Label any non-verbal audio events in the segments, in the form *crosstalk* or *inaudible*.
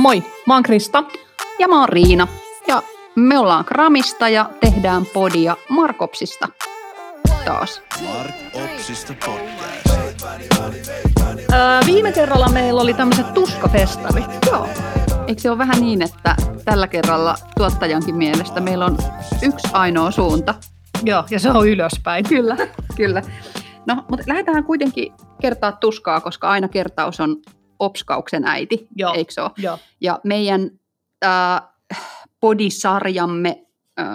Moi, mä oon Krista. Ja mä oon Riina. Ja me ollaan Kramista ja tehdään podia Markopsista. Taas. Mark Opsista podcast. Öö, viime kerralla meillä oli tämmöiset tuskafestarit. Joo. Eikö se ole vähän niin, että tällä kerralla tuottajankin mielestä meillä on yksi ainoa suunta? Joo, ja se on ylöspäin. Kyllä, kyllä. No, mutta lähdetään kuitenkin kertaa tuskaa, koska aina kertaus on opskauksen äiti, Joo. eikö se ole? Joo. Ja meidän äh, podisarjamme äh,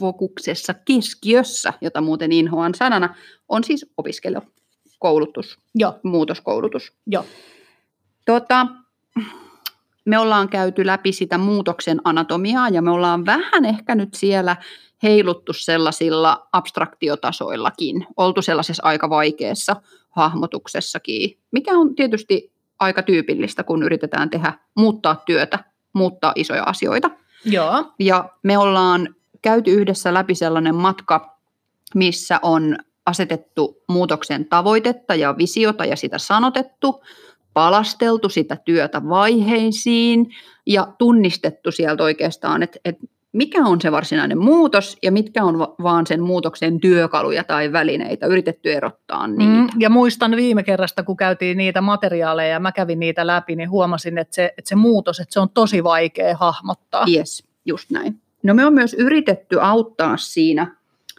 fokuksessa keskiössä, jota muuten inhoan sanana, on siis opiskelijakoulutus, Joo, muutoskoulutus. joo. Tota, me ollaan käyty läpi sitä muutoksen anatomiaa ja me ollaan vähän ehkä nyt siellä heiluttu sellaisilla abstraktiotasoillakin, oltu sellaisessa aika vaikeassa hahmotuksessakin, mikä on tietysti aika tyypillistä, kun yritetään tehdä, muuttaa työtä, muuttaa isoja asioita. Joo. Ja me ollaan käyty yhdessä läpi sellainen matka, missä on asetettu muutoksen tavoitetta ja visiota ja sitä sanotettu, palasteltu sitä työtä vaiheisiin ja tunnistettu sieltä oikeastaan, että, että mikä on se varsinainen muutos ja mitkä on va- vaan sen muutoksen työkaluja tai välineitä, yritetty erottaa niitä. Mm, ja muistan viime kerrasta, kun käytiin niitä materiaaleja ja mä kävin niitä läpi, niin huomasin, että se, että se muutos, että se on tosi vaikea hahmottaa. Yes, just näin. No me on myös yritetty auttaa siinä,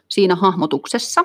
siinä hahmotuksessa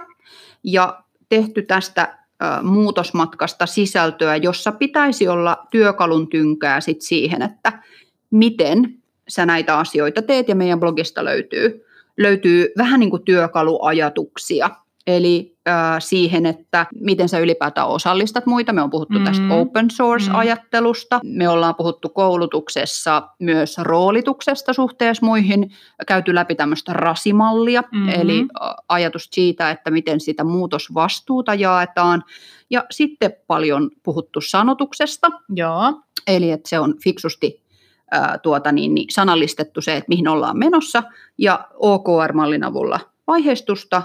ja tehty tästä muutosmatkasta sisältöä, jossa pitäisi olla työkalun tynkää sit siihen, että miten sä näitä asioita teet ja meidän blogista löytyy, löytyy vähän niin kuin työkaluajatuksia. Eli ö, siihen, että miten sä ylipäätään osallistat muita. Me on puhuttu tästä Mm. open source-ajattelusta. Me ollaan puhuttu koulutuksessa myös roolituksesta suhteessa muihin. Käyty läpi tämmöistä rasimallia, Mhm. eli ö, ajatus siitä, että miten sitä muutosvastuuta jaetaan. Ja sitten paljon puhuttu sanotuksesta, Joo. eli että se on fiksusti ää, tuota, niin, niin sanallistettu se, että mihin ollaan menossa, ja OKR-mallin avulla vaiheistusta,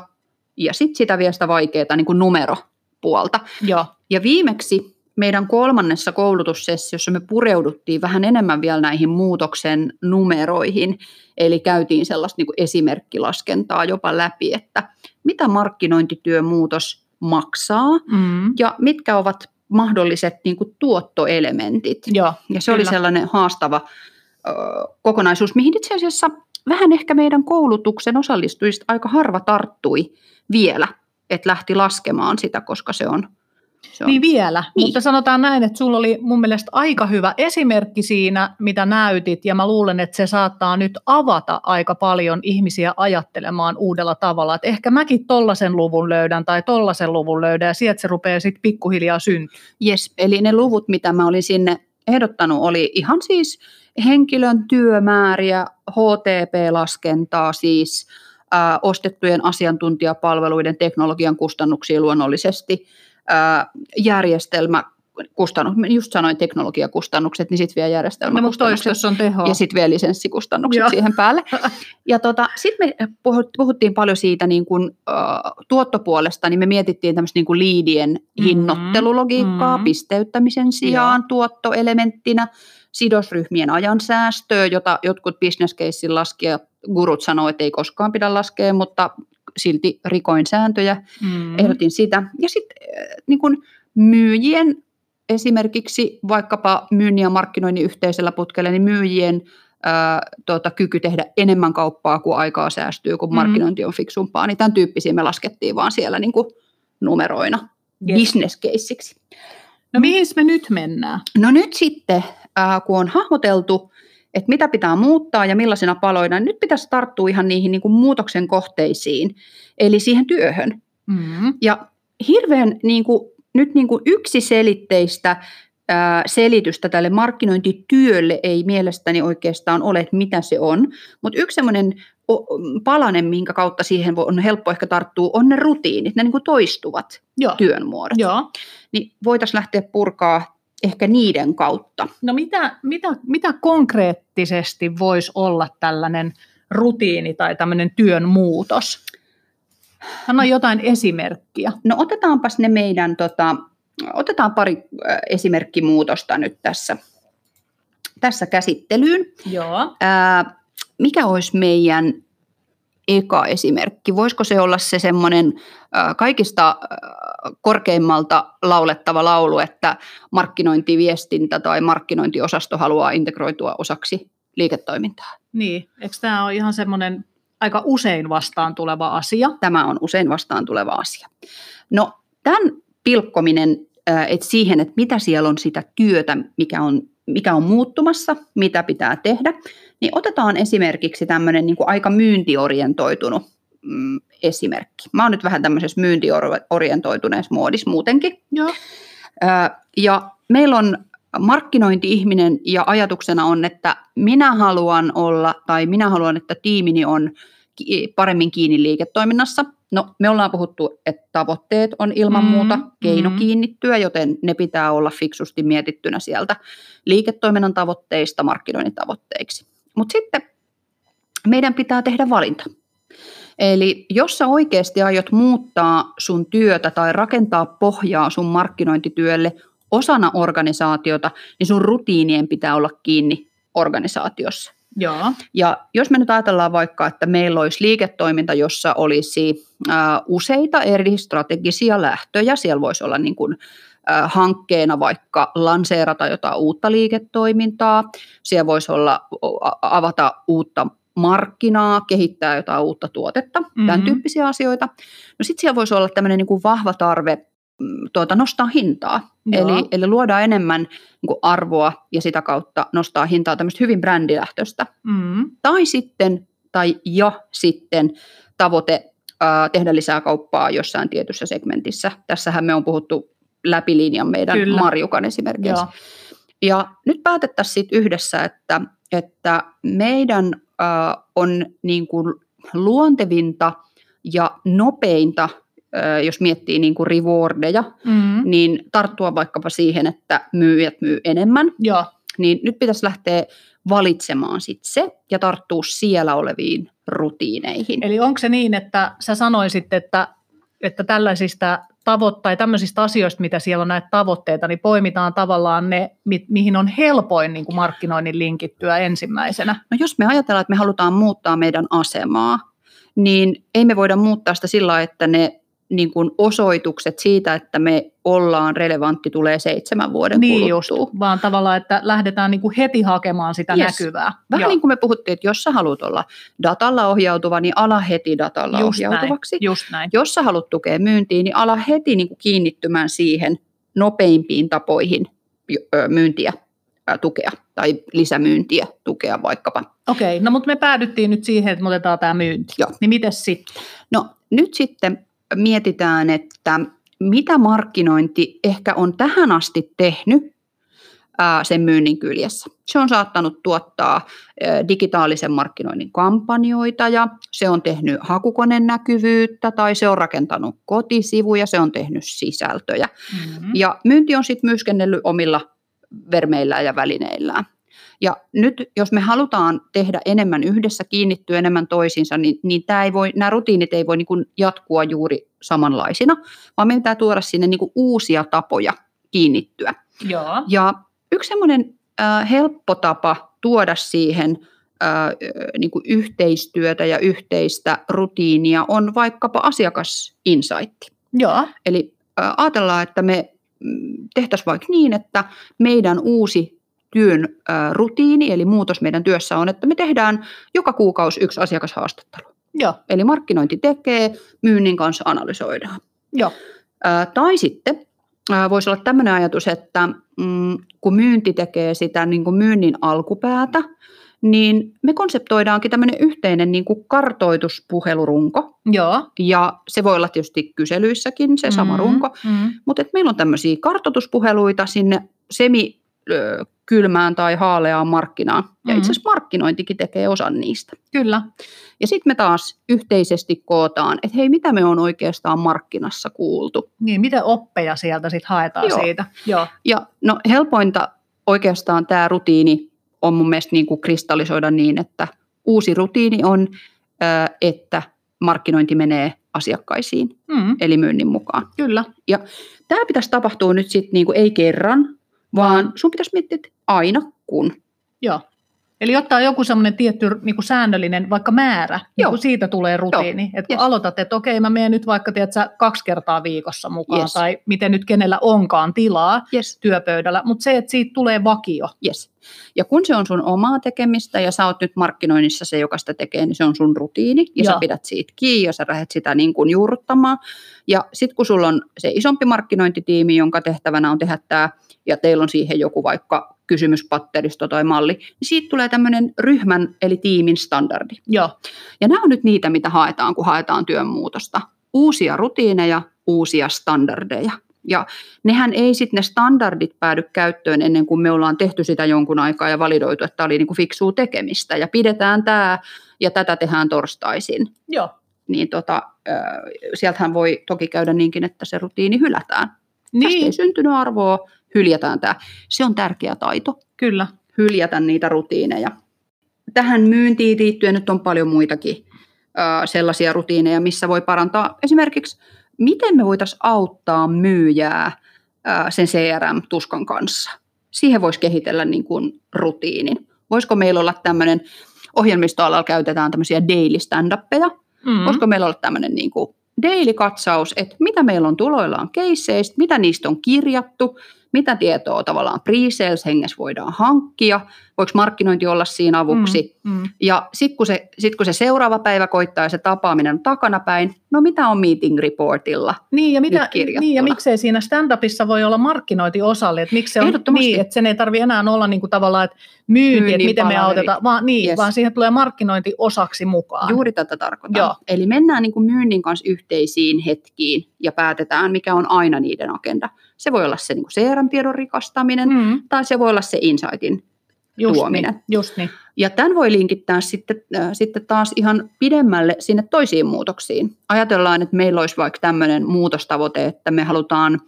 ja sitten sitä vielä sitä vaikeaa niin kuin numeropuolta. Joo. Ja viimeksi meidän kolmannessa koulutussessiossa me pureuduttiin vähän enemmän vielä näihin muutoksen numeroihin, eli käytiin sellaista niin kuin esimerkkilaskentaa jopa läpi, että mitä markkinointityömuutos maksaa, Mm. ja mitkä ovat mahdolliset niin kuin tuottoelementit. Joo. Ja se oli Kyllä. sellainen haastava ö, kokonaisuus, mihin itse asiassa vähän ehkä meidän koulutuksen osallistujista aika harva tarttui vielä, että lähti laskemaan sitä, koska se on... Se on Niin vielä, Niin. mutta sanotaan näin, että sulla oli mun mielestä aika hyvä esimerkki siinä, mitä näytit, ja mä luulen, että se saattaa nyt avata aika paljon ihmisiä ajattelemaan uudella tavalla, että ehkä mäkin tollasen luvun löydän tai tollasen luvun löydän, ja sieltä se rupeaa sitten pikkuhiljaa syntyä. Yes, eli ne luvut, mitä mä olin sinne ehdottanut, oli ihan siis henkilön työmääriä, HTP-laskentaa siis, ostettujen asiantuntijapalveluiden teknologian kustannuksia luonnollisesti, järjestelmä, kustannus, just sanoin teknologiakustannukset, niin sitten vielä No, järjestelmäkustannukset. toistossa on tehoa. ja sitten vielä lisenssikustannukset Joo. siihen päälle. *laughs* Ja tota, sitten me puhut- puhuttiin paljon siitä niin kun, uh, tuottopuolesta, niin me mietittiin tämmöistä niin liidien Mhm. hinnoittelulogiikkaa Mhm. pisteyttämisen sijaan tuottoelementtinä, sidosryhmien ajansäästöä, jota jotkut business casein laskijat, gurut sanoo, että ei koskaan pidä laskea, mutta silti rikoin sääntöjä Mm. ehdotin sitä. Ja sitten niin kun myyjien esimerkiksi vaikkapa myynnin ja markkinoinnin yhteisellä putkella, niin myyjien ää, tota, kyky tehdä enemmän kauppaa, kun aikaa säästyy, kun Mm. markkinointi on fiksumpaa, niin tämän tyyppisiä me laskettiin vaan siellä niin kuin numeroina Yes. business caseiksi. No mihin me nyt mennään? No nyt sitten, ää, kun on hahmoteltu, että mitä pitää muuttaa ja millaisina paloina, nyt pitäisi tarttua ihan niihin niin kuin muutoksen kohteisiin, eli siihen työhön. Mm. Ja hirveän niin kuin, nyt niin kuin yksiselitteistä ää, selitystä tälle markkinointityölle ei mielestäni oikeastaan ole, että mitä se on. Mutta yksi semmoinen palanen, minkä kautta siihen on helppo ehkä tarttua, on ne rutiinit, ne niin kuin toistuvat Joo. työn muodot. Joo. Niin voitaisiin lähteä purkaa ehkä niiden kautta. No mitä, mitä, mitä konkreettisesti voisi olla tällainen rutiini tai tämmöinen työn muutos? Anna jotain esimerkkiä. No otetaanpas ne meidän, tota, otetaan pari äh, esimerkkimuutosta nyt tässä, tässä käsittelyyn. Joo. Ää, mikä olisi meidän eka esimerkki? Voisiko se olla se semmoinen kaikista ää, korkeimmalta laulettava laulu, että markkinointiviestintä tai markkinointiosasto haluaa integroitua osaksi liiketoimintaa? Niin, eikö tämä ole ihan semmoinen aika usein vastaan tuleva asia? Tämä on usein vastaan tuleva asia. No, tämän pilkkominen että siihen, että mitä siellä on sitä työtä, mikä on, mikä on muuttumassa, mitä pitää tehdä, niin otetaan esimerkiksi tämmöinen niin kuin aika myyntiorientoitunut mm, esimerkki. Mä oon nyt vähän tämmöisessä myyntiorientoituneessa muodissa muutenkin. Joo. Ja meillä on markkinointi-ihminen ja ajatuksena on, että minä haluan olla tai minä haluan, että tiimini on paremmin kiinni liiketoiminnassa. No, me ollaan puhuttu, että tavoitteet on ilman mm-hmm. muuta keino mm-hmm. kiinnittyä, joten ne pitää olla fiksusti mietittynä sieltä liiketoiminnan tavoitteista markkinoinnin tavoitteiksi. Mutta sitten meidän pitää tehdä valinta. Eli jos sä oikeasti aiot muuttaa sun työtä tai rakentaa pohjaa sun markkinointityölle osana organisaatiota, niin sun rutiinien pitää olla kiinni organisaatiossa. Joo. Ja jos me nyt ajatellaan vaikka, että meillä olisi liiketoiminta, jossa olisi useita eri strategisia lähtöjä, siellä voisi olla niin kuin, hankkeena vaikka lanseerata jotain uutta liiketoimintaa, siellä voisi olla avata uutta markkinaa, kehittää jotain uutta tuotetta, mm-hmm. tämän tyyppisiä asioita. No sitten siellä voisi olla tämmöinen niin kuin vahva tarve Mm, tuota, nostaa hintaa. Eli, eli luodaan enemmän niin kuin arvoa ja sitä kautta nostaa hintaa tämmöistä hyvin brändilähtöistä. Mm. Tai sitten, tai ja sitten tavoite ää, tehdä lisää kauppaa jossain tietyssä segmentissä. Tässähän me on puhuttu läpi linjan meidän Kyllä. Marjukan esimerkiksi. Joo. Ja nyt päätettäisiin sit yhdessä, että, että meidän on niin kuin luontevinta ja nopeinta – jos miettii niin kuin rewardeja, mm. niin tarttua vaikkapa siihen, että myyjät myy enemmän. Joo. Niin nyt pitäisi lähteä valitsemaan sit se ja tarttua siellä oleviin rutiineihin. Eli onko se niin, että sä sanoisit, että, että tällaisista tavoitteista tai tämmöisistä asioista, mitä siellä on näitä tavoitteita, niin poimitaan tavallaan ne, mi- mihin on helpoin niin kuin markkinoinnin linkittyä ensimmäisenä? No jos me ajatellaan, että me halutaan muuttaa meidän asemaa, niin ei me voida muuttaa sitä sillä, että ne niin kuin osoitukset siitä, että me ollaan relevantti, tulee seitsemän vuoden niin kuluttua. Just, vaan tavallaan, että lähdetään niin kuin heti hakemaan sitä yes. näkyvää. Vähän Joo. niin kuin me puhuttiin, että jos sä haluat olla datalla ohjautuva, niin ala heti datalla just ohjautuvaksi. Näin. Just näin. Jos sä haluat tukea myyntiin, niin ala heti niin kuin kiinnittymään siihen nopeimpiin tapoihin myyntiä tukea tai lisämyyntiä tukea vaikkapa. Okei, no mutta me päädyttiin nyt siihen, että me otetaan tämä myynti. Joo. Niin miten sitten? No nyt sitten mietitään, että mitä markkinointi ehkä on tähän asti tehnyt sen myynnin kyljessä. Se on saattanut tuottaa digitaalisen markkinoinnin kampanjoita ja se on tehnyt hakukoneen näkyvyyttä tai se on rakentanut kotisivuja, se on tehnyt sisältöjä. Mm-hmm. Ja myynti on sitten myöskennellyt omilla vermeillään ja välineillään. Ja nyt jos me halutaan tehdä enemmän yhdessä, kiinnittyä enemmän toisiinsa, niin, niin tämä ei voi, nämä rutiinit ei voi niin kuin jatkua juuri samanlaisina, vaan meidän pitää tuoda sinne niin kuin uusia tapoja kiinnittyä. Joo. Ja yksi semmoinen äh, helppo tapa tuoda siihen äh, niin kuin yhteistyötä ja yhteistä rutiinia on vaikkapa asiakasinsightti. Joo. Eli äh, ajatellaan, että me mm, tehtäisiin vaikka niin, että meidän uusi työn rutiini, eli muutos meidän työssä on, että me tehdään joka kuukausi yksi asiakashaastattelu. Joo. Eli markkinointi tekee, myynnin kanssa analysoidaan. Joo. tai sitten voisi olla tämmöinen ajatus, että mm, kun myynti tekee sitä niin kuin myynnin alkupäätä, niin me konseptoidaankin tämmöinen yhteinen niin kuin kartoituspuhelurunko. Joo. Ja se voi olla tietysti kyselyissäkin se sama mm-hmm. runko, mm-hmm. mutta meillä on tämmöisiä kartoituspuheluita sinne semi kylmään tai haaleaan markkinaan. Ja mm-hmm. itse asiassa markkinointikin tekee osan niistä. Kyllä. Ja sitten me taas yhteisesti kootaan, että hei, mitä me on oikeastaan markkinassa kuultu. Niin, mitä oppeja sieltä sitten haetaan Joo. siitä. Joo. Ja no helpointa oikeastaan tämä rutiini on mun mielestä niin kuin kristallisoida niin, että uusi rutiini on, että markkinointi menee asiakkaisiin, mm. eli myynnin mukaan. Kyllä. Ja tämä pitäisi tapahtua nyt sitten niin kuin ei kerran, vaan sun pitäisi miettiä, että aina kun. Joo. Eli ottaa joku semmoinen tietty niin kuin säännöllinen vaikka määrä, niin Joo. kuin siitä tulee rutiini. Että kun Yes. aloitat, että okei, mä menen nyt vaikka tiedät, sä, kaksi kertaa viikossa mukaan, Yes. tai miten nyt kenellä onkaan tilaa Yes. työpöydällä, mutta se, että siitä tulee vakio. Yes. Ja kun se on sun omaa tekemistä ja sä oot nyt markkinoinnissa se, joka sitä tekee, niin se on sun rutiini ja Joo. sä pidät siitä kiinni ja sä lähdet sitä niin kuin juurruttamaan. Ja sitten kun sulla on se isompi markkinointitiimi, jonka tehtävänä on tehdä tämä ja teillä on siihen joku vaikka kysymyspatteristo tai malli, niin siitä tulee tämmöinen ryhmän eli tiimin standardi. Joo, Ja nämä on nyt niitä, mitä haetaan, kun haetaan työn muutosta. Uusia rutiineja, uusia standardeja. Ja nehän ei sitten ne standardit päädy käyttöön ennen kuin me ollaan tehty sitä jonkun aikaa ja validoitu, että tämä oli niinku fiksua tekemistä. Ja pidetään tämä ja tätä tehdään torstaisin. joo, Niin tota, äh, sieltähän voi toki käydä niinkin, että se rutiini hylätään. Tästä ei niin, syntynyt arvoa, hyljätään tämä. Se on tärkeä taito kyllä. hyljätä niitä rutiineja. Tähän myyntiin liittyen nyt on paljon muitakin sellaisia rutiineja, missä voi parantaa esimerkiksi, miten me voitaisiin auttaa myyjää ää, sen CRM-tuskan kanssa. Siihen voisi kehitellä niin kuin rutiinin. Voisiko meillä olla tämmöinen, ohjelmistoalalla käytetään tämmöisiä daily stand-uppeja, Mm. Voisiko meillä olla tämmöinen niin kuin daily-katsaus, että mitä meillä on tuloillaan keisseistä, mitä niistä on kirjattu, mitä tietoa tavallaan pre-sales hengessä voidaan hankkia, voiko markkinointi olla siinä avuksi. Mm, mm. Ja sitten kun, se, sit kun se seuraava päivä koittaa ja se tapaaminen on takanapäin, no mitä on meeting reportilla? Niin ja, mitä, niin ja miksei siinä stand-upissa voi olla markkinointiosalle, että miksi se on niin, että sen ei tarvitse enää olla niin kuin tavallaan, että myynti, että Myynnin miten me palaverit. autetaan, vaan, niin, Yes. vaan siihen tulee markkinointi osaksi mukaan. Juuri tätä tarkoitan. Joo. Eli mennään niin kuin myynnin kanssa yhteisiin hetkiin ja päätetään, mikä on aina niiden agenda. Se voi olla se niin CRM-tiedon rikastaminen, Mm, tai se voi olla se insightin just tuominen. Niin, just niin. Ja tämän voi linkittää sitten, äh, sitten taas ihan pidemmälle sinne toisiin muutoksiin. Ajatellaan, että meillä olisi vaikka tämmöinen muutostavoite, että me halutaan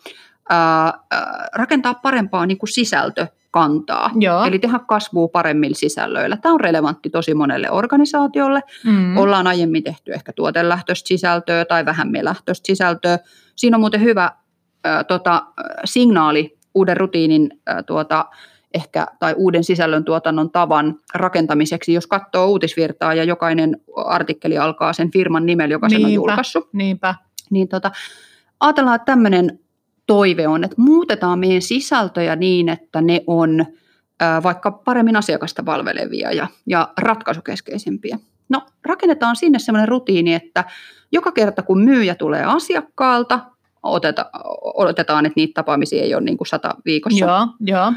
ää, ää, rakentaa parempaa niin kuin sisältökantaa. Joo. Eli tehdä kasvua paremmilla sisällöillä. Tämä on relevantti tosi monelle organisaatiolle. Mm. Ollaan aiemmin tehty ehkä tuotelähtöistä sisältöä tai vähemmän lähtöistä sisältöä. Siinä on muuten hyvä ää, tota, signaali uuden rutiinin ää, tuota, ehkä, tai uuden sisällön tuotannon tavan rakentamiseksi, jos katsoo uutisvirtaa ja jokainen artikkeli alkaa sen firman nimellä, joka sen on Niinpä. julkaissut. Niinpä. Niin tota, ajatellaan, että tämmöinen toive on, että muutetaan meidän sisältöjä niin, että ne on ää, vaikka paremmin asiakasta palvelevia ja, ja ratkaisukeskeisempiä. No rakennetaan sinne semmoinen rutiini, että joka kerta kun myyjä tulee asiakkaalta, oteta, odotetaan, että niitä tapaamisia ei ole niin kuin sata viikossa, Joo, joo.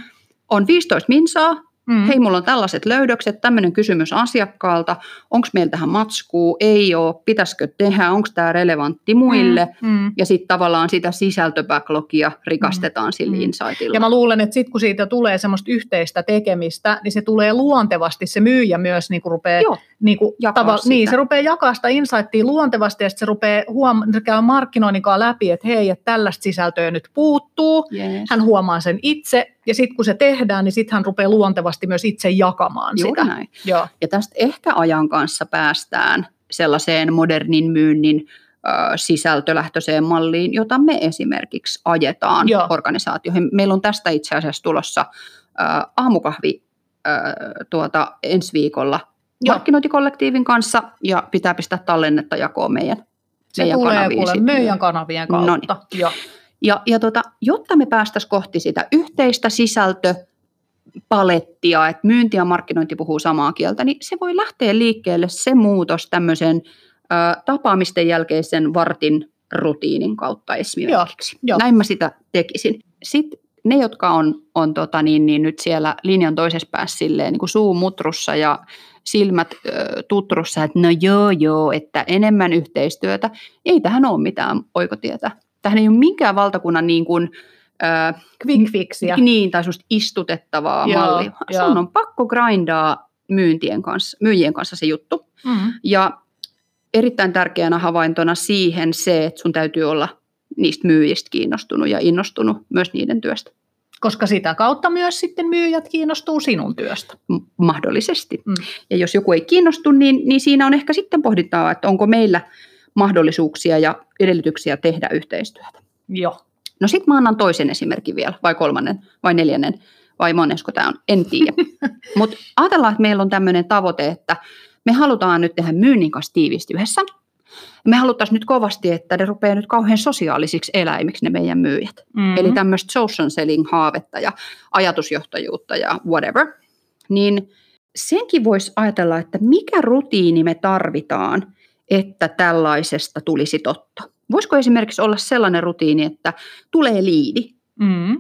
On 15 minsaa, Mm. hei mulla on tällaiset löydökset, tämmöinen kysymys asiakkaalta, onko meillä tähän matskuu, ei ole, pitäisikö tehdä, onko tämä relevantti muille, Mm. Mm. ja sitten tavallaan sitä sisältöbacklogia rikastetaan sillä Mm. insightilla. Ja mä luulen, että sitten kun siitä tulee semmoista yhteistä tekemistä, niin se tulee luontevasti, se myyjä myös niin kuin rupeaa, Joo, niin, kuin, sitä. niin, se rupeaa jakaa sitä insightia luontevasti ja sitten se rupeaa huom- käy markkinoinnin läpi, että hei, että tällaista sisältöä nyt puuttuu. yes. Hän huomaa sen itse ja sitten kun se tehdään, niin sitten hän rupeaa luontevasti myös itse jakamaan Juuri sitä. näin. Joo, Ja tästä ehkä ajan kanssa päästään sellaiseen modernin myynnin sisältölähtöiseen malliin, jota me esimerkiksi ajetaan Joo. organisaatioihin. Meillä on tästä itse asiassa tulossa aamukahvi tuota, ensi viikolla Joo. markkinointikollektiivin kanssa ja pitää pistää tallennetta jakoon meidän, se meidän tulee kanaviin kuule sitten. meidän kanavien kautta. Joo. Ja, ja tota, jotta me päästäisiin kohti sitä yhteistä sisältöpalettia, että myynti ja markkinointi puhuu samaa kieltä, niin se voi lähteä liikkeelle se muutos tämmöisen ö, tapaamisten jälkeisen vartin rutiinin kautta esimerkiksi. joo. Näin mä sitä tekisin. Sitten ne, jotka on, on tota niin, niin nyt siellä linjan toisessa päässä silleen, niin kuin suu mutrussa ja silmät ö, tutrussa, että no joo joo, että enemmän yhteistyötä. Ei tähän ole mitään oikotietä. Tähän ei ole minkään valtakunnan niin kuin, ö, Quick fixia. niin, tai semmoista istutettavaa Joo, mallia. joo. Sun on pakko grindaa myyntien kanssa, myyjien kanssa se juttu. Mm. Ja erittäin tärkeänä havaintona siihen se, että sun täytyy olla niistä myyjistä kiinnostunut ja innostunut myös niiden työstä. Koska sitä kautta myös sitten myyjät kiinnostuu sinun työstä. M- mahdollisesti. Mm. Ja jos joku ei kiinnostu, niin, niin siinä on ehkä sitten pohdittava, että onko meillä mahdollisuuksia ja edellytyksiä tehdä yhteistyötä. Joo. No sitten mä annan toisen esimerkin vielä, vai kolmannen, vai neljännen. vai monesko tämä on, en tiedä. *laughs* Mutta ajatellaan, että meillä on tämmöinen tavoite, että me halutaan nyt tehdä myynnin kanssa tiiviisti yhdessä. Me haluttaisiin nyt kovasti, että ne rupeaa nyt kauhean sosiaalisiksi eläimiksi ne meidän myyjät. Mm. Eli tämmöistä social selling haavetta ja ajatusjohtajuutta ja whatever. Niin senkin voisi ajatella, että mikä rutiini me tarvitaan, että tällaisesta tulisi totta. Voisiko esimerkiksi olla sellainen rutiini, että tulee liidi, Mm.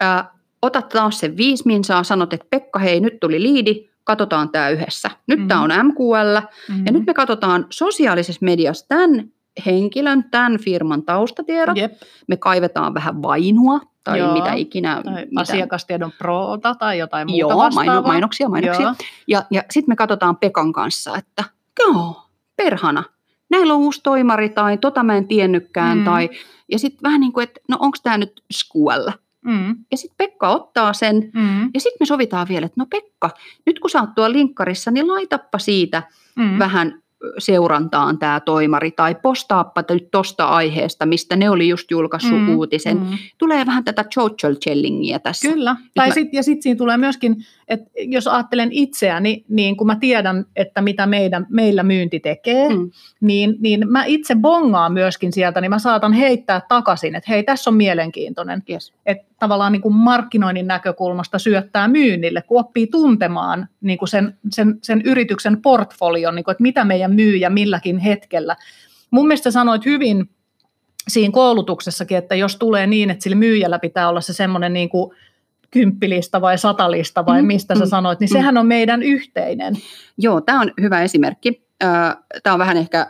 ää, otat taas sen viisi minsaa, sanot, että Pekka, hei, nyt tuli liidi, katsotaan tämä yhdessä. Nyt Mhm. tämä on MQL, Mm. ja nyt me katsotaan sosiaalisessa mediassa tämän henkilön, tämän firman taustatiedot. Jep. Me kaivetaan vähän vainua tai Joo. mitä ikinä. Tai mitä, asiakastiedon proota tai jotain muuta Joo, vastaavaa. maino, mainoksia, mainoksia. Joo. Ja, ja sitten me katsotaan Pekan kanssa, että joo, perhana, näillä on uusi toimari tai tota mä en tiennytkään. Mm. Tai, ja sitten vähän niin kuin, että no onko tämä nyt skuella? Mm. Ja sitten Pekka ottaa sen Mm. ja sitten me sovitaan vielä, että no Pekka, nyt kun sä oot tuolla linkkarissa, niin laitappa siitä Mm. vähän seurantaan tämä toimari tai postaappa nyt tosta aiheesta, mistä ne oli just julkaissut Mm, uutisen. mm. Tulee vähän tätä social chellingiä tässä. Kyllä. Tai mä- sit, ja sitten siinä tulee myöskin, että jos ajattelen itseäni, niin kun mä tiedän, että mitä meidän, meillä myynti tekee, mm. niin, niin mä itse bongaan myöskin sieltä, niin mä saatan heittää takaisin, että hei, tässä on mielenkiintoinen. Yes. Että tavallaan niin kuin markkinoinnin näkökulmasta syöttää myynnille, kun oppii tuntemaan niin kuin sen, sen, sen yrityksen portfolion, niin kuin, että mitä meidän myyjä milläkin hetkellä. Mun mielestä sanoit hyvin siinä koulutuksessakin, että jos tulee niin, että sillä myyjällä pitää olla se semmoinen niin kuin kymppilista vai satalista vai Mm, mistä sä mm, sanoit, niin mm. sehän on meidän yhteinen. Joo, tämä on hyvä esimerkki. Tämä on vähän ehkä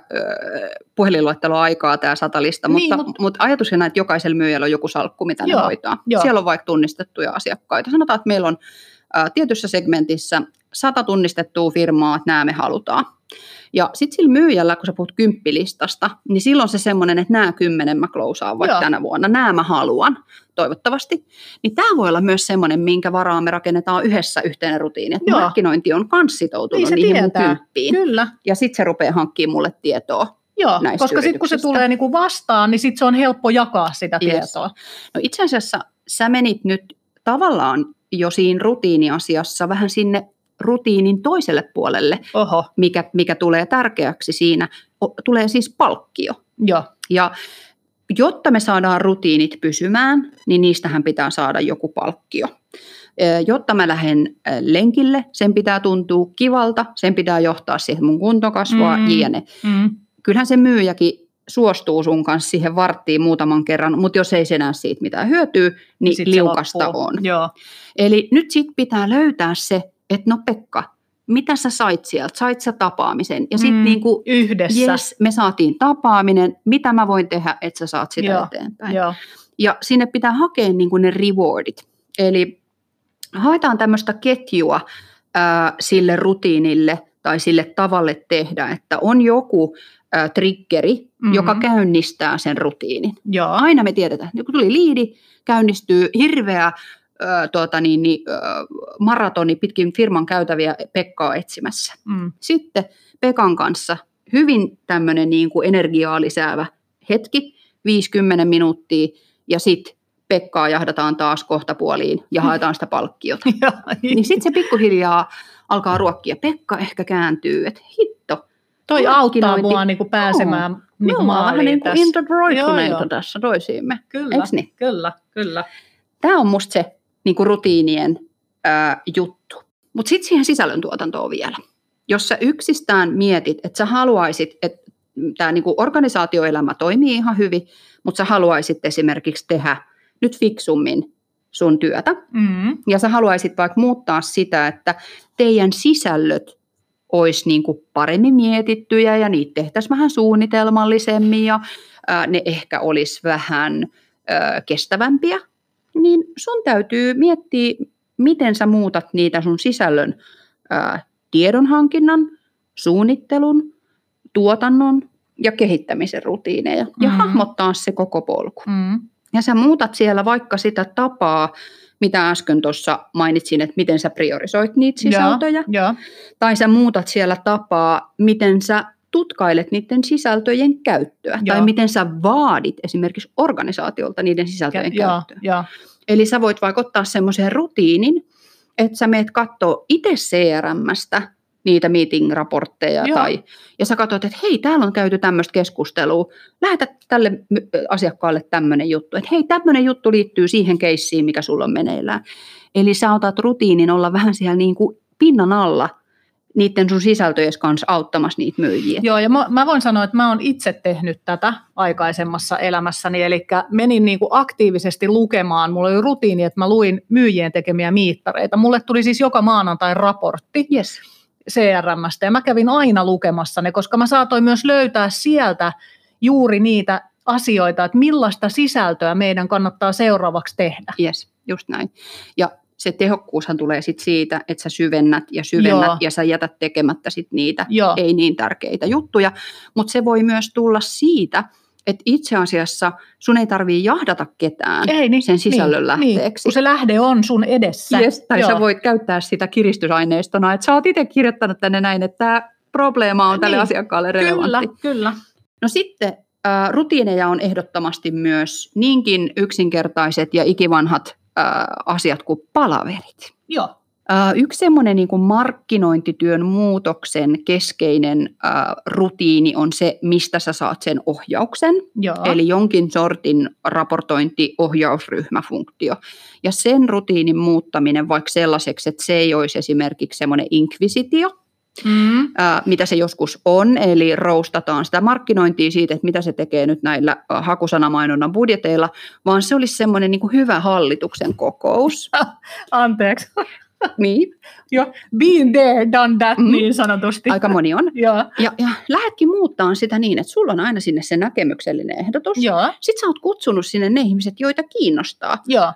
puhelinluetteloaikaa tämä satalista, Niin, mutta, mut- mutta ajatus on, että jokaisella myyjällä on joku salkku, mitä Joo, ne hoitaa. joo. Siellä on vaikka tunnistettuja asiakkaita. Sanotaan, että meillä on tietyssä segmentissä sata tunnistettua firmaa, että nämä me halutaan. Ja sitten sillä myyjällä, kun sä puhut kymppilistasta, niin silloin se semmoinen, että nämä kymmenen mä klousaan vaikka Joo. tänä vuonna, nämä mä haluan, toivottavasti. Niin tämä voi olla myös semmoinen, minkä varaan me rakennetaan yhdessä yhteinen rutiini. Että Joo. markkinointi on kans sitoutunut Niin niihin tietää. mun kymppiin. Kyllä. Ja sitten se rupeaa hankkimaan mulle tietoa. Joo, näistä koska sitten kun se tulee niin kuin vastaan, niin sitten se on helppo jakaa sitä Yes. tietoa. No itse asiassa sä menit nyt tavallaan jo siinä rutiiniasiassa vähän sinne rutiinin toiselle puolelle, Oho, mikä, mikä tulee tärkeäksi siinä, o- tulee siis palkkio. joo. Ja jotta me saadaan rutiinit pysymään, niin niistähän pitää saada joku palkkio. Jotta mä lähden lenkille, sen pitää tuntua kivalta, sen pitää johtaa siihen, mun kunto kasvaa, Mm. jne. Mm. Kyllähän se myyjäkin suostuu sun kanssa siihen varttiin muutaman kerran, mutta jos ei se näe siitä mitään hyötyä, niin Sit se liukasta on. Joo. Eli nyt sit pitää löytää se, että no Pekka, mitä sä sait sieltä? Sait sä tapaamisen? Ja sitten Mm, niinku, Yhdessä. yes, me saatiin tapaaminen, mitä mä voin tehdä, että sä saat sitä Joo, eteenpäin. Joo. Ja sinne pitää hakea niinku ne rewardit. Eli haetaan tämmöistä ketjua ää, sille rutiinille tai sille tavalle tehdä, että on joku ää, triggeri, Mhm. mm-hmm. joka käynnistää sen rutiinin. Joo. Aina me tiedetään, että kun tuli liidi, käynnistyy hirveä ö, tuota niin, niin, ö, maratoni pitkin firman käytäviä Pekkaa etsimässä. Mm. Sitten Pekan kanssa hyvin tämmöinen niin kuin energiaa lisäävä hetki, 50 minuuttia, ja sitten Pekkaa jahdataan taas kohtapuoliin ja *laughs* haetaan sitä palkkiota. Joo. Niin sitten se pikkuhiljaa alkaa ruokkia. Pekka ehkä kääntyy, että hitto, Toi auttaa mua niin kuin pääsemään niin me kuin ollaan vähän maaliin niin kuin tässä. Joo, joo. tässä toisiimme. Kyllä, niin? kyllä, kyllä. Tämä on musta se niin kuin rutiinien ää, juttu. Mutta sitten siihen sisällöntuotantoon vielä. Jos sä yksistään mietit, että sä haluaisit, että tämä niin organisaatioelämä toimii ihan hyvin, mutta sä haluaisit esimerkiksi tehdä nyt fiksummin sun työtä, Mm. ja sä haluaisit vaikka muuttaa sitä, että teidän sisällöt olisi niin kuin paremmin mietittyjä ja niitä tehtäisiin vähän suunnitelmallisemmin ja ää, ne ehkä olisi vähän ää, kestävämpiä, niin sun täytyy miettiä, miten sä muutat niitä sun sisällön ää, tiedonhankinnan, suunnittelun, tuotannon ja kehittämisen rutiineja ja Mm. hahmottaa se koko polku. Mm. Ja sä muutat siellä vaikka sitä tapaa, mitä äsken tuossa mainitsin, että miten sä priorisoit niitä sisältöjä. Joo. Tai sä muutat siellä tapaa, miten sä tutkailet niiden sisältöjen käyttöä. Joo. Tai miten sä vaadit esimerkiksi organisaatiolta niiden sisältöjen Joo. käyttöä. Joo. Eli sä voit vaikka ottaa semmoisen rutiinin, että sä meet katsoa itse CRMstä niitä meeting-raportteja Joo. tai, ja sä katsot, että hei, täällä on käyty tämmöistä keskustelua, lähetä tälle asiakkaalle tämmöinen juttu, että hei, tämmöinen juttu liittyy siihen keissiin, mikä sulla on meneillään. Eli sä otat rutiinin olla vähän siellä niin kuin pinnan alla niiden sun sisältöjen kanssa auttamassa niitä myyjiä. Joo, ja mä, mä voin sanoa, että mä oon itse tehnyt tätä aikaisemmassa elämässäni, eli menin niin kuin aktiivisesti lukemaan, mulla oli rutiini, että mä luin myyjien tekemiä miittareita. Mulle tuli siis joka maanantai raportti Yes. CRMstä, ja mä kävin aina lukemassa ne, koska mä saatoin myös löytää sieltä juuri niitä asioita, että millaista sisältöä meidän kannattaa seuraavaksi tehdä. Yes, just näin. Ja se tehokkuushan tulee sit siitä, että sä syvennät ja syvennät Joo. ja sä jätät tekemättä sit niitä Joo. ei niin tärkeitä juttuja. Mutta se voi myös tulla siitä, että itse asiassa sun ei tarvii jahdata ketään Ei, niin, sen sisällön niin, lähteeksi. Niin, kun se lähde on sun edessä. Yes, tai Joo. sä voit käyttää sitä kiristysaineistona, että sä oot itse kirjoittanut tänne näin, että tämä probleema on tälle Niin, asiakkaalle Kyllä, relevantti. kyllä. No sitten äh, rutiineja on ehdottomasti myös niinkin yksinkertaiset ja ikivanhat äh, asiat kuin palaverit. Joo. Äh, Yksi semmoinen niin markkinointityön muutoksen keskeinen äh, rutiini on se, mistä sä saat sen ohjauksen, Joo. eli jonkin sortin raportointi-ohjausryhmäfunktio. Ja sen rutiinin muuttaminen vaikka sellaiseksi, että se ei olisi esimerkiksi semmoinen inkvisitio, Mm. ää, mitä se joskus on, eli roustataan sitä markkinointia siitä, että mitä se tekee nyt näillä ä, hakusanamainonnan budjeteilla, vaan se olisi semmoinen niin hyvä hallituksen kokous. *laughs* Anteeksi. *laughs* Niin, Joo. Been there, done that, Mhm. niin sanotusti. aika moni on. *laughs* Joo. Ja, ja lähdetkin muuttaa sitä niin, että sulla on aina sinne se näkemyksellinen ehdotus. Joo. Sitten sä oot kutsunut sinne ne ihmiset, joita kiinnostaa. Joo.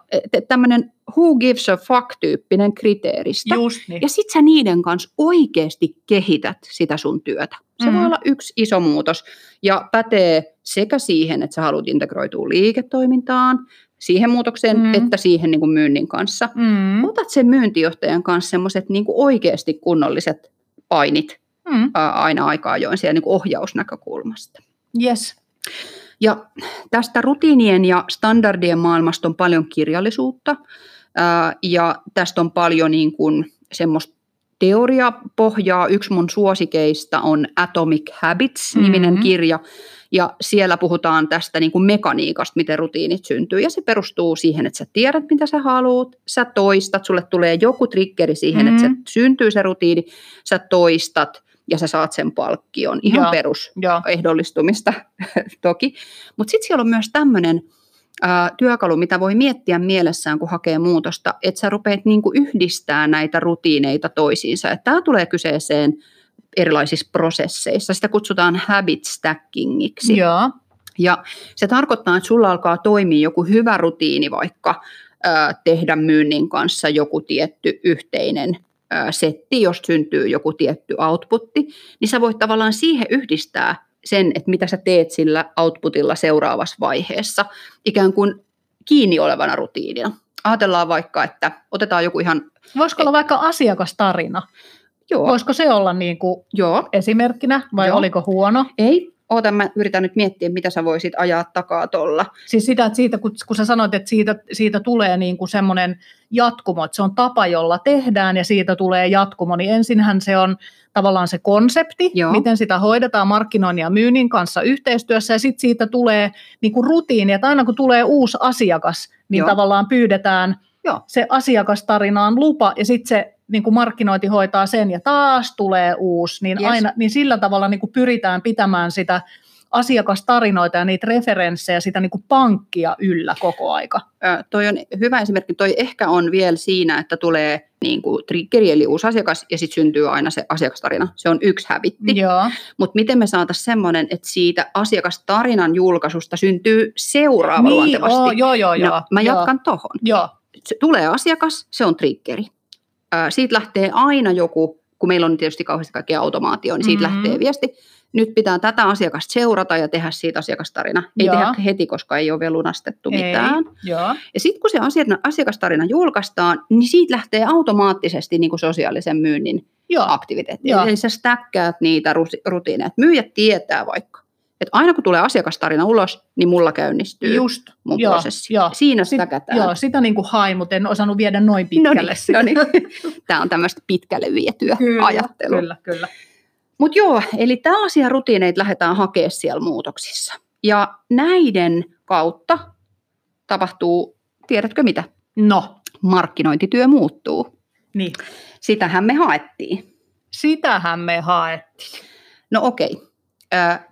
Tämmöinen who gives a fuck-tyyppinen kriteeristä. Just niin. Ja sit sä niiden kanssa oikeasti kehität sitä sun työtä. Se Mhm. voi olla yksi iso muutos ja pätee sekä siihen, että sä haluat integroitua liiketoimintaan, siihen muutokseen, Mhm. että siihen niin kuin myynnin kanssa. Mm. Otat sen myyntijohtajan kanssa semmoiset niin oikeasti kunnolliset painit Mm. ää, aina aikaa ajoin siellä niin kuin ohjausnäkökulmasta. Yes. Ja tästä rutiinien ja standardien maailmasta on paljon kirjallisuutta ää, ja tästä on paljon niin kuin semmoista teoriapohjaa. Yksi mun suosikeista on Atomic Habits-niminen Mhm. kirja ja siellä puhutaan tästä niin kuin mekaniikasta, miten rutiinit syntyy ja se perustuu siihen, että sä tiedät mitä sä haluat, sä toistat, sulle tulee joku triggeri siihen, Mhm. että se syntyy se rutiini, sä toistat ja sä saat sen palkkion. Ihan Joo. perus Joo. ehdollistumista *laughs* toki. Mutta sitten siellä on myös tämmöinen työkalu, mitä voi miettiä mielessään, kun hakee muutosta, että sä rupeat niinku yhdistää näitä rutiineita toisiinsa. Tämä tulee kyseeseen erilaisissa prosesseissa. Sitä kutsutaan habit stackingiksi. Joo. Ja se tarkoittaa, että sulla alkaa toimia joku hyvä rutiini vaikka ää, tehdä myynnin kanssa joku tietty yhteinen ää, setti, jos syntyy joku tietty outputti, niin sä voit tavallaan siihen yhdistää sen, että mitä sä teet sillä outputilla seuraavassa vaiheessa, ikään kuin kiinni olevana rutiinina. Ajatellaan vaikka, että otetaan joku ihan, Voisiko olla vaikka asiakastarina? joo, Voisiko se olla niin kuin joo, esimerkkinä vai Joo. oliko huono? ei, oota, mä yritän nyt miettiä, mitä sä voisit ajaa takaa tuolla. Siis sitä, että siitä, kun, kun sä sanoit, että siitä, siitä tulee niin kuin semmoinen jatkumo, että se on tapa, jolla tehdään ja siitä tulee jatkumo, niin ensinhän se on tavallaan se konsepti, Joo. miten sitä hoidetaan markkinoinnin ja myynnin kanssa yhteistyössä ja sitten siitä tulee niin kuin rutiini, että aina kun tulee uusi asiakas, niin Joo. tavallaan pyydetään Joo. se asiakastarinaan lupa ja sitten se niin kuin markkinointi hoitaa sen ja taas tulee uusi, niin, Yes. aina, niin sillä tavalla niin kuin pyritään pitämään sitä asiakastarinoita ja niitä referenssejä, sitä niin kuin pankkia yllä koko aika. Ö, toi on hyvä esimerkki. Toi ehkä on vielä siinä, että tulee niin kuin triggeri eli uusi asiakas ja sitten syntyy aina se asiakastarina. Se on yksi hävitti. Joo, Mutta miten me saataisiin semmoinen, että siitä asiakastarinan julkaisusta syntyy seuraava niin, luontevasti. oo, joo, joo, joo. no, mä joo, jatkan tohon. Joo, Se tulee asiakas, se on triggeri. Ö, siitä lähtee aina joku, kun meillä on tietysti kauheasti kaikkea automaatio, niin siitä Mhm. lähtee viesti. Nyt pitää tätä asiakasta seurata ja tehdä siitä asiakastarina. Ei Joo. tehdä heti, koska ei ole vielä lunastettu mitään. Ei, joo, Ja sitten kun se asia- asiakastarina julkaistaan, niin siitä lähtee automaattisesti niin kuin sosiaalisen myynnin joo, aktiviteetti. Joo. Eli sä stäkkäät niitä rutiineja. Myyjät tietää vaikka, Että aina kun tulee asiakastarina ulos, niin mulla käynnistyy Just, mun joo, prosessi. joo. Siinä Sit- säkätään. Joo, sitä niin kuin hain, mutta en osannut viedä noin pitkälle sitä. No niin, no niin. Tämä on tämmöistä pitkälle vietyä *laughs* Kyllä, ajattelua. Kyllä, kyllä. Mutta joo, eli tällaisia rutiineita lähdetään hakemaan siellä muutoksissa. Ja näiden kautta tapahtuu, tiedätkö mitä? No, Markkinointityö muuttuu. niin. Sitähän me haettiin. Sitähän me haettiin. No okei. Ö,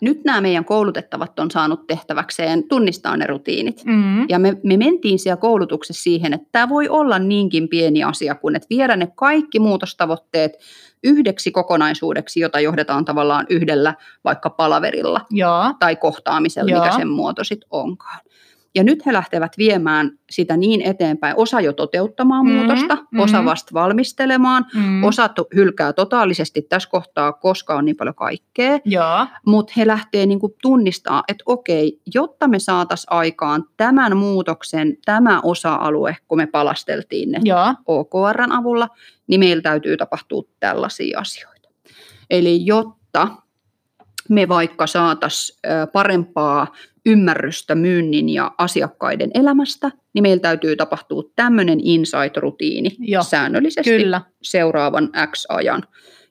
nyt nämä meidän koulutettavat on saanut tehtäväkseen tunnistaa ne rutiinit. Mm. Ja me, me mentiin siellä koulutuksessa siihen, että tämä voi olla niinkin pieni asia kuin, että viedä ne kaikki muutostavoitteet yhdeksi kokonaisuudeksi, jota johdetaan tavallaan yhdellä vaikka palaverilla Joo, tai kohtaamisella, Joo. mikä sen muoto sitten onkaan. Ja nyt he lähtevät viemään sitä niin eteenpäin, osa jo toteuttamaan Mhm, muutosta, mhm. osa vasta valmistelemaan, mm. osa to- hylkää totaalisesti tässä kohtaa, koska on niin paljon kaikkea, mutta he lähtee niin tunnistaa, että okei, jotta me saataisiin aikaan tämän muutoksen, tämä osa-alue, kun me palasteltiin ne joo, OKRn avulla, niin meillä täytyy tapahtua tällaisia asioita. Eli jotta me vaikka saataisiin parempaa ymmärrystä myynnin ja asiakkaiden elämästä, niin meillä täytyy tapahtua tämmöinen insight-rutiini Joo, säännöllisesti kyllä. seuraavan X-ajan.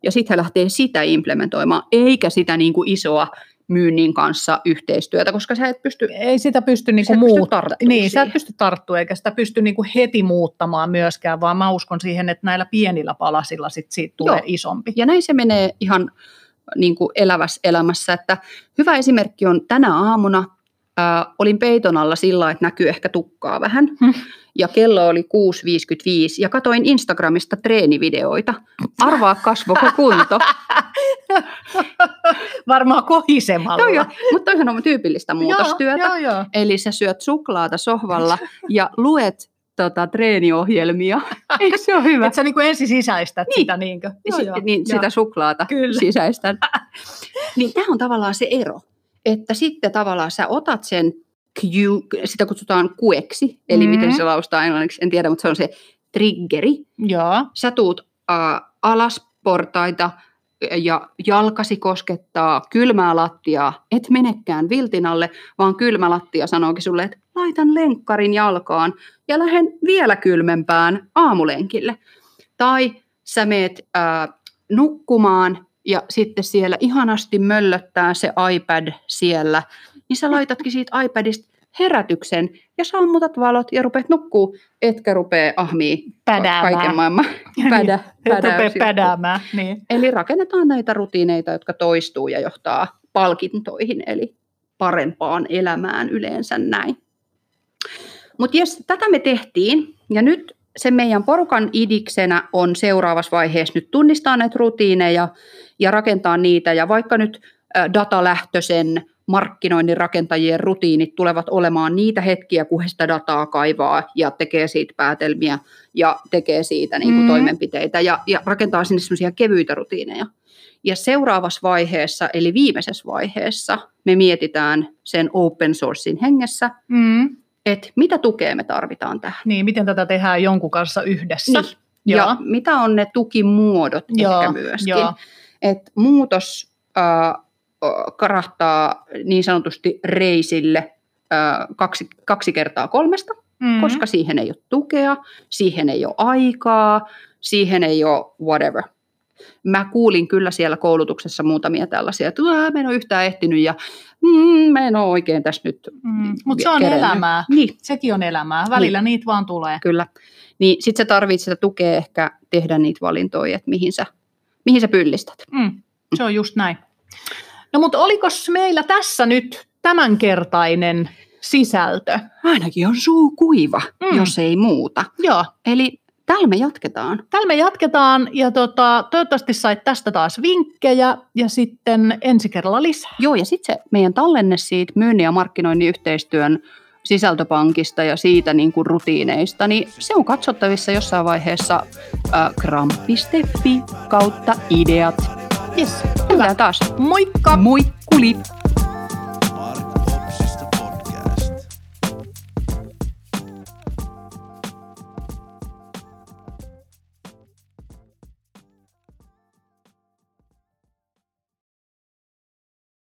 Ja sitten he lähtee sitä implementoimaan, eikä sitä niin kuin isoa myynnin kanssa yhteistyötä, koska sä et pysty Ei sitä pysty niinku tarttua Niin, sä et siihen. pysty tarttua, eikä sitä pysty niinku heti muuttamaan myöskään, vaan mä uskon siihen, että näillä pienillä palasilla sit siitä tulee Joo. isompi. Ja näin se menee ihan niin kuin elävässä elämässä. Että hyvä esimerkki on tänä aamuna. Ää, olin peiton alla sillä, että näkyy ehkä tukkaa vähän. Hmm. Ja kello oli 6.55 ja katoin Instagramista treenivideoita. Arvaa kasvoko kunto. *laughs* Varmaan kohisemalla. joo, joo, mutta toihan on tyypillistä muutostyötä. Joo, joo, joo. Eli sä syöt suklaata sohvalla ja luet tota, treeniohjelmia. *laughs* Eikö se ole hyvä? Et sä niinku ensin sisäistät Niin. sitä niinkö? Joo, joo, niin joo. sitä suklaata Kyllä. sisäistän. *laughs* niin tämä on tavallaan se ero, että sitten tavallaan sä otat sen cue, sitä kutsutaan kueksi, eli Mm. miten se laustaa englanniksi, en tiedä, mutta se on se triggeri. Joo, Sä tuut äh, alas portaita ja jalkasi koskettaa kylmää lattiaa, et menekään viltin alle, vaan kylmä lattia sanookin sulle, että laitan lenkkarin jalkaan ja lähden vielä kylmempään aamulenkille. Tai sä meet äh, nukkumaan ja sitten siellä ihanasti möllöttää se iPad siellä, niin sä laitatkin siitä iPadista herätyksen ja sammutat valot ja rupeat nukkuu, etkä rupee ahmii Pädäämään. kaiken maailman *laughs* pädä, Et rupee pädäyksiä. pädäämään. Niin. Eli rakennetaan näitä rutiineita, jotka toistuu ja johtaa palkintoihin, eli parempaan elämään yleensä näin. Mutta jos tätä me tehtiin, ja nyt se meidän porukan idiksenä on seuraavassa vaiheessa nyt tunnistaa näitä rutiineja ja rakentaa niitä, ja vaikka nyt datalähtöisen markkinoinnin rakentajien rutiinit tulevat olemaan niitä hetkiä, kun he sitä dataa kaivaa ja tekee siitä päätelmiä ja tekee siitä niin kuin Mm. toimenpiteitä ja, ja rakentaa sinne semmoisia kevyitä rutiineja. Ja seuraavassa vaiheessa, eli viimeisessä vaiheessa, me mietitään sen open sourcein hengessä, Mm. Että mitä tukea me tarvitaan tähän. niin, miten tätä tehdään jonkun kanssa yhdessä. Niin. Joo. Ja mitä on ne tukimuodot Joo, ehkä myöskin. joo. Että muutos äh, karahtaa niin sanotusti reisille äh, kaksi, kaksi kertaa kolmesta, Mm. koska siihen ei ole tukea, siihen ei ole aikaa, siihen ei ole whatever. Mä kuulin kyllä siellä koulutuksessa muutamia tällaisia, että "Ää, mä en ole yhtään ehtinyt ja mm, mä en ole oikein tässä nyt Mm. Mutta se on kerennyt." elämää. Niin, Sekin on elämää. Välillä niitä vaan tulee. kyllä. Niin sit sä tarvitset sitä tukea ehkä tehdä niitä valintoja, että mihin sä, mihin sä pyllistät. Mm. Se on just näin. No mutta oliko meillä tässä nyt tämänkertainen sisältö? Ainakin on suu kuiva, mm. jos ei muuta. Joo, Eli täällä me jatketaan. Tällä me jatketaan ja tota, toivottavasti sait tästä taas vinkkejä ja sitten ensi kerralla lisää. Joo, ja sitten se meidän tallenne siitä myynnin ja markkinoinnin yhteistyön sisältöpankista ja siitä niin kuin rutiineista, niin se on katsottavissa jossain vaiheessa äh, gram.fi kautta ideat. Yes. Hyvä taas. Moikka! Moikkuli!